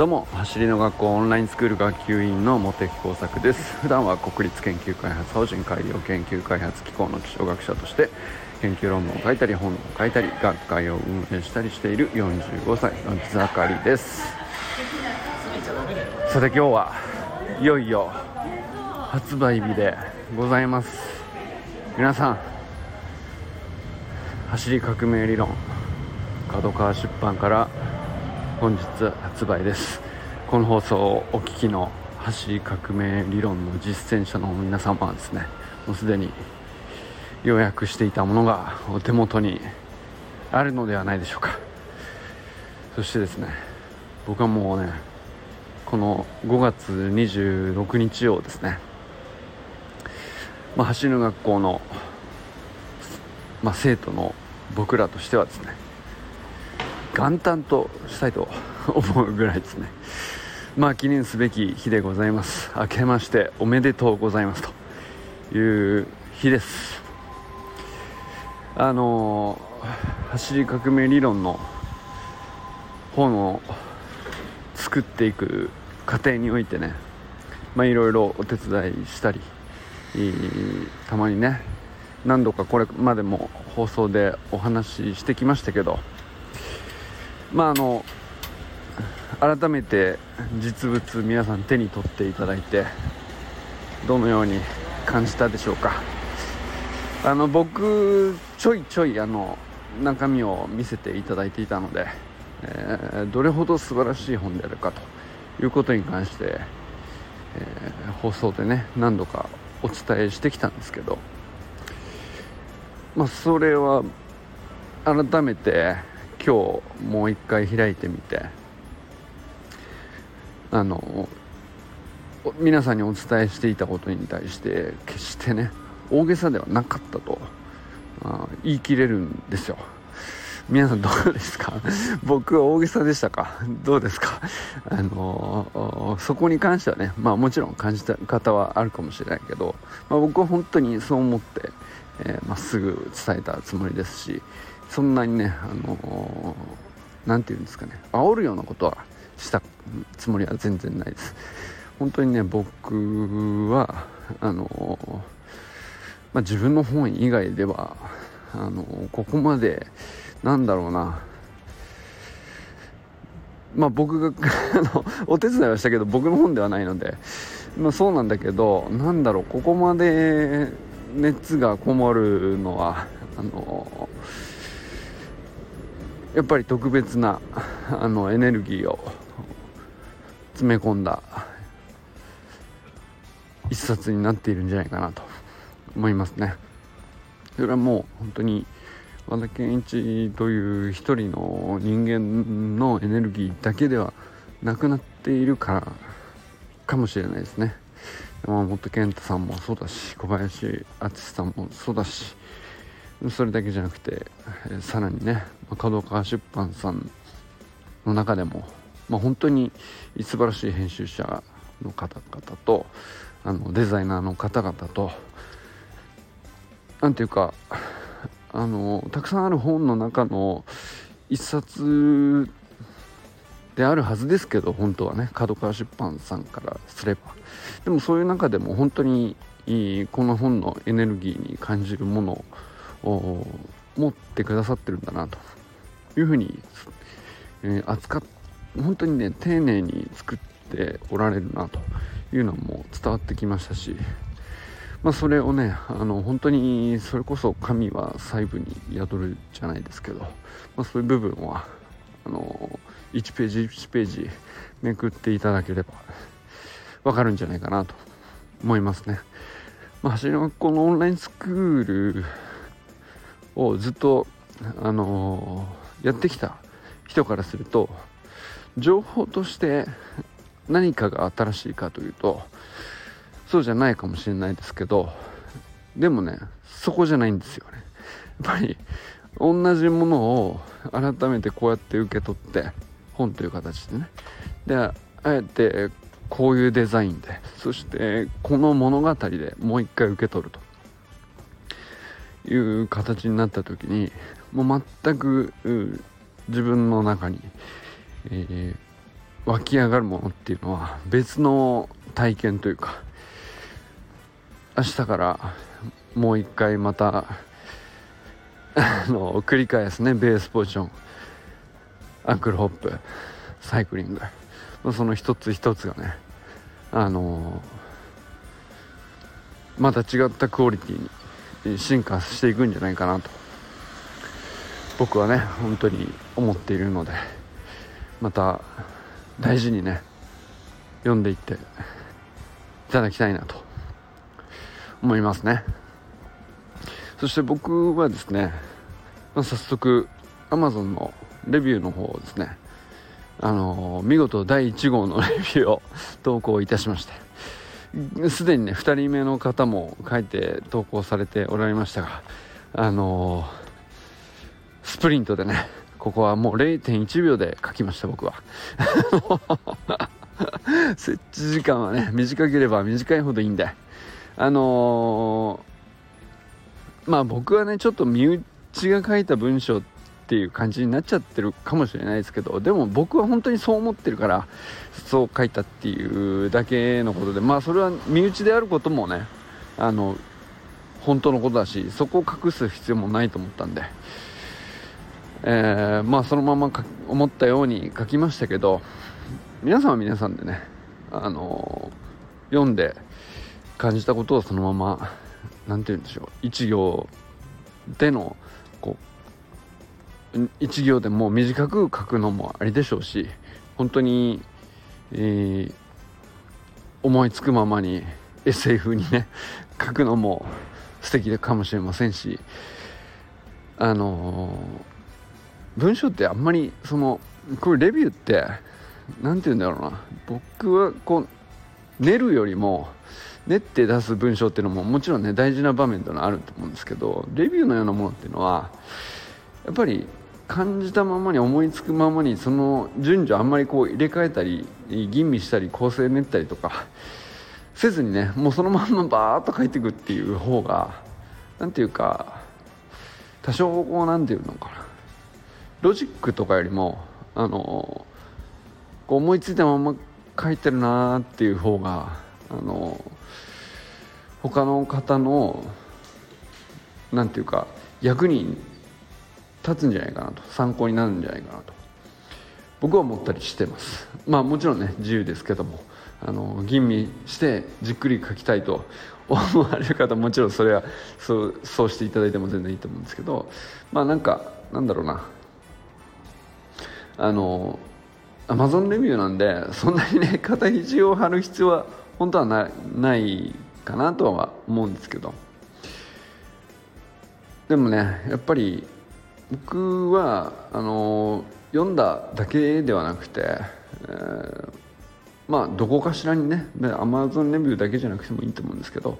どうも走りの学校オンラインスクール学級委員の茂木耕作です。普段は国立研究開発法人海洋研究開発機構の気象学者として研究論文を書いたり本を書いたり学会を運営したりしている45歳の木盛りです。さて今日はいよいよ発売日でございます。皆さん走り革命理論角川出版から本日発売です。この放送をお聞きの走り革命理論の実践者の皆様はですねもうすでに予約していたものがお手元にあるのではないでしょうか。そしてですね僕はもうねこの5月26日をですね、まあ、走る学校の、まあ、生徒の僕らとしてはですね元旦としたいと思うぐらいですね。まあ記念すべき日でございます。明けましておめでとうございますと。いう日です。あの走り革命理論の本を作っていく過程においてねまあいろいろお手伝いしたりたまにね何度かこれまでも放送でお話ししてきましたけどまああの改めて実物皆さん手に取っていただいてどのように感じたでしょうか。あの僕ちょいちょいあの中身を見せていただいていたので、えー、どれほど素晴らしい本であるかということに関して、えー、放送でね何度かお伝えしてきたんですけどまあそれは改めて今日もう一回開いてみて。あの皆さんにお伝えしていたことに対して決してね大げさではなかったと言い切れるんですよ。皆さんどうですか？僕は大げさでしたか？どうですか？あのそこに関してはねまあもちろん感じた方はあるかもしれないけど、まあ、僕は本当にそう思ってま、えー、っすぐ伝えたつもりですしそんなにね、あのー、て言うんですかね、煽るようなことはしたつもりは全然ないです。本当にね、僕は、あのー、まあ、自分の本以外では、あのー、ここまで、なんだろうな、まあ僕が お手伝いはしたけど僕の本ではないので、まあ、そうなんだけどなんだろうここまで熱がこもるのはあのやっぱり特別な あのエネルギーを詰め込んだ一冊になっているんじゃないかなと思いますね。それはもう本当に和田健一という一人の人間のエネルギーだけではなくなっているからかもしれないですね。山本健太さんもそうだし小林敦さんもそうだしそれだけじゃなくて、え、さらにね角川出版さんの中でも、まあ、本当に素晴らしい編集者の方々とあのデザイナーの方々と何ていうかあのたくさんある本の中の一冊であるはずですけど本当はね角川出版さんからすれば。でもそういう中でも本当にこの本のエネルギーに感じるものを持ってくださってるんだなというふうに、えー、扱っ本当にね丁寧に作っておられるなというのも伝わってきましたし、まあ、それをねあの本当にそれこそ神は細部に宿るじゃないですけど、まあ、そういう部分はあの1ページ1ページめくっていただければわかるんじゃないかなと思いますね。まあ、走りの学校のオンラインスクールをずっと、あのー、やってきた人からすると情報として何かが新しいかというとそうじゃないかもしれないですけどでもねそこじゃないんですよね。やっぱり同じものを改めてこうやって受け取って本という形でね。であえてこういうデザインでそしてこの物語でもう一回受け取ると。いう形になった時にもう全く自分の中に、えー、湧き上がるものっていうのは別の体験というか明日からもう一回またあの繰り返すねベースポジション。アクルホップ。サイクリング。その一つ一つがねあのまた違ったクオリティに進化していくんじゃないかなと。僕はね本当に思っているのでまた大事にね読んでいっていただきたいなと思いますね。そして僕はですね、まあ、早速 Amazon のレビューの方をですねあの、見事第1号のレビューを投稿いたしましてすでにね2人目の方も書いて投稿されておられましたがあのー、スプリントでねここはもう0.1秒で書きました僕は。設置時間はね短ければ短いほどいいんで。あのー、まあ僕はねちょっと身内が書いた文章ってていう感じになっちゃってるかもしれないですけどでも僕は本当にそう思ってるからそう書いたっていうだけのことでまあそれは身内であることもねあの本当のことだしそこを隠す必要もないと思ったんで、えー、まあそのまま思ったように書きましたけど皆さんは皆さんでねあの、読んで感じたことをそのまま何て言うんでしょう一行でのこう一行でも短く書くのもありでしょうし本当に、えー、思いつくままに SF にね書くのも素敵かもしれませんしあのー、文章ってあんまりそのこれレビューって何て言うんだろうな。僕はこう練るよりも練って出す文章っていうのももちろんね大事な場面というのはあると思うんですけどレビューのようなものっていうのはやっぱり感じたままに思いつくままにその順序あんまりこう入れ替えたり吟味したり構成練ったりとかせずにねもうそのまんまバーッと書いていくっていう方が何ていうか多少こう何て言うのかな。ロジックとかよりもあのこう思いついたまま書いてるなーっていう方があの他の方の何て言うか役に立つんじゃないかなと。参考になるんじゃないかなと。僕は思ったりしてます。まあもちろんね自由ですけども。あの吟味してじっくり書きたいと 思われる方もちろんそれはそうそうしていただいても全然いいと思うんですけど。まあなんかなんだろうな。あのアマゾンレビューなんでそんなにね 肩肘を張る必要は本当はなないかなとは思うんですけど。でもねやっぱり僕はあの読んだだけではなくて、えー、まあどこかしらにねアマゾンレビューだけじゃなくてもいいと思うんですけど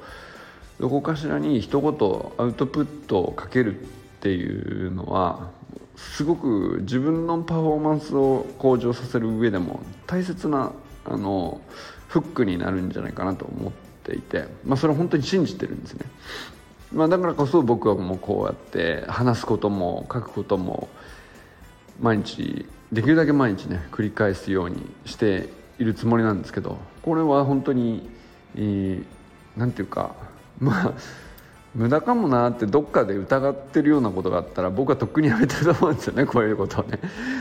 どこかしらに一言アウトプットをかけるっていうのはすごく自分のパフォーマンスを向上させる上でも大切なあのフックになるんじゃないかなと思っていて、まあ、それは本当に信じてるんですね。まあ、だからこそ僕はもうこうやって話すことも書くことも毎日できるだけ毎日ね繰り返すようにしているつもりなんですけどこれは本当に何、えー、て言うか まあ無駄かもなってどっかで疑ってるようなことがあったら僕はとっくにやめてると思うんですよね こういうことをね。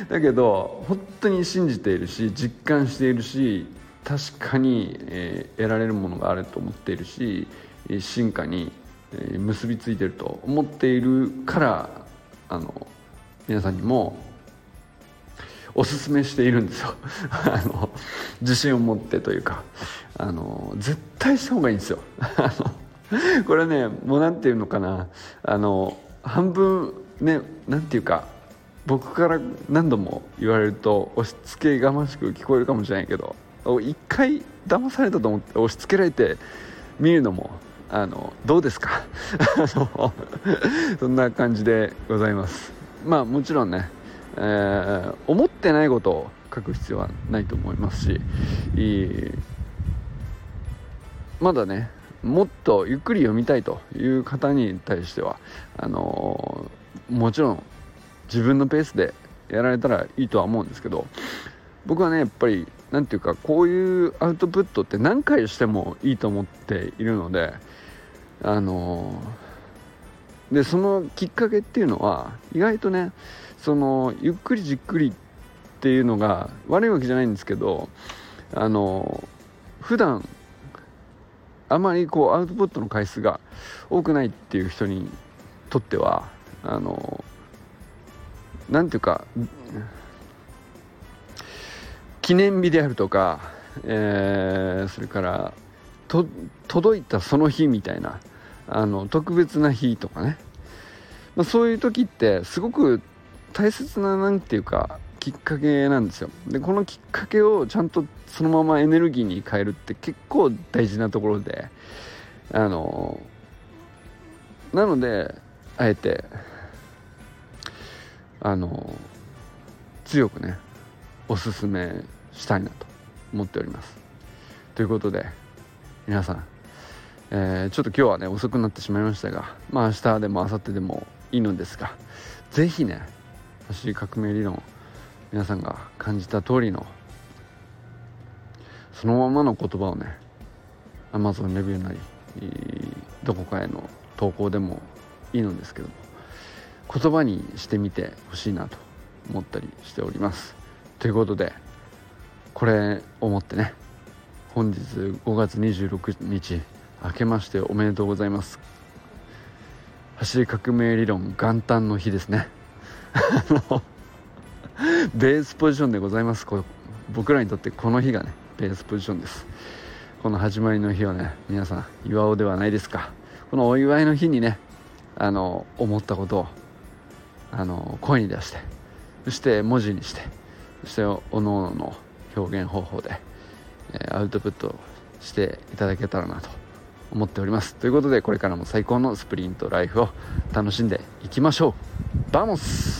だけど本当に信じているし実感しているし確かに、えー、得られるものがあると思っているし進化に結びついてると思っているからあの皆さんにもおすすめしているんですよ。あの自信を持ってというかあの絶対した方がいいんですよ。これねもう何て言うのかな。あの半分ね何て言うか僕から何度も言われると押し付けがましく聞こえるかもしれないけど一回騙されたと思って押し付けられて見るのもあのどうですか？そんな感じでございます。まあもちろんね、えー、思ってないことを書く必要はないと思いますしいいまだねもっとゆっくり読みたいという方に対してはあのもちろん自分のペースでやられたらいいとは思うんですけど僕はねやっぱり何ていうかこういうアウトプットって何回してもいいと思っているのであのでそのきっかけっていうのは意外とねそのゆっくりじっくりっていうのが悪いわけじゃないんですけどあの普段あまりこうアウトプットの回数が多くないっていう人にとってはあのなんていうか記念日であるとか、えー、それから届いたその日みたいなあの特別な日とかね、まあ、そういう時ってすごく大切な何ていうかきっかけなんですよ。でこのきっかけをちゃんとそのままエネルギーに変えるって結構大事なところであのなのであえてあの強くねおすすめしたいなと思っております。ということで皆さん、えー、ちょっと今日はね遅くなってしまいましたがまあ明日でも明後日でもいいのですが是非ね走り革命理論皆さんが感じた通りのそのままの言葉をね Amazon レビューなりどこかへの投稿でもいいのですけども言葉にしてみてほしいなと思ったりしております。ということでこれをもってね本日5月26日明けましておめでとうございます。走り革命理論元旦の日ですね。ベースポジションでございます。こ僕らにとってこの日がねベースポジションです。この始まりの日をね皆さん祝おうではないですか。このお祝いの日にねあの思ったことをあの声に出してそして文字にしてそしておのおのの表現方法で、え、アウトプットしていただけたらなと思っております。ということでこれからも最高のスプリントライフを楽しんでいきましょう。バモス!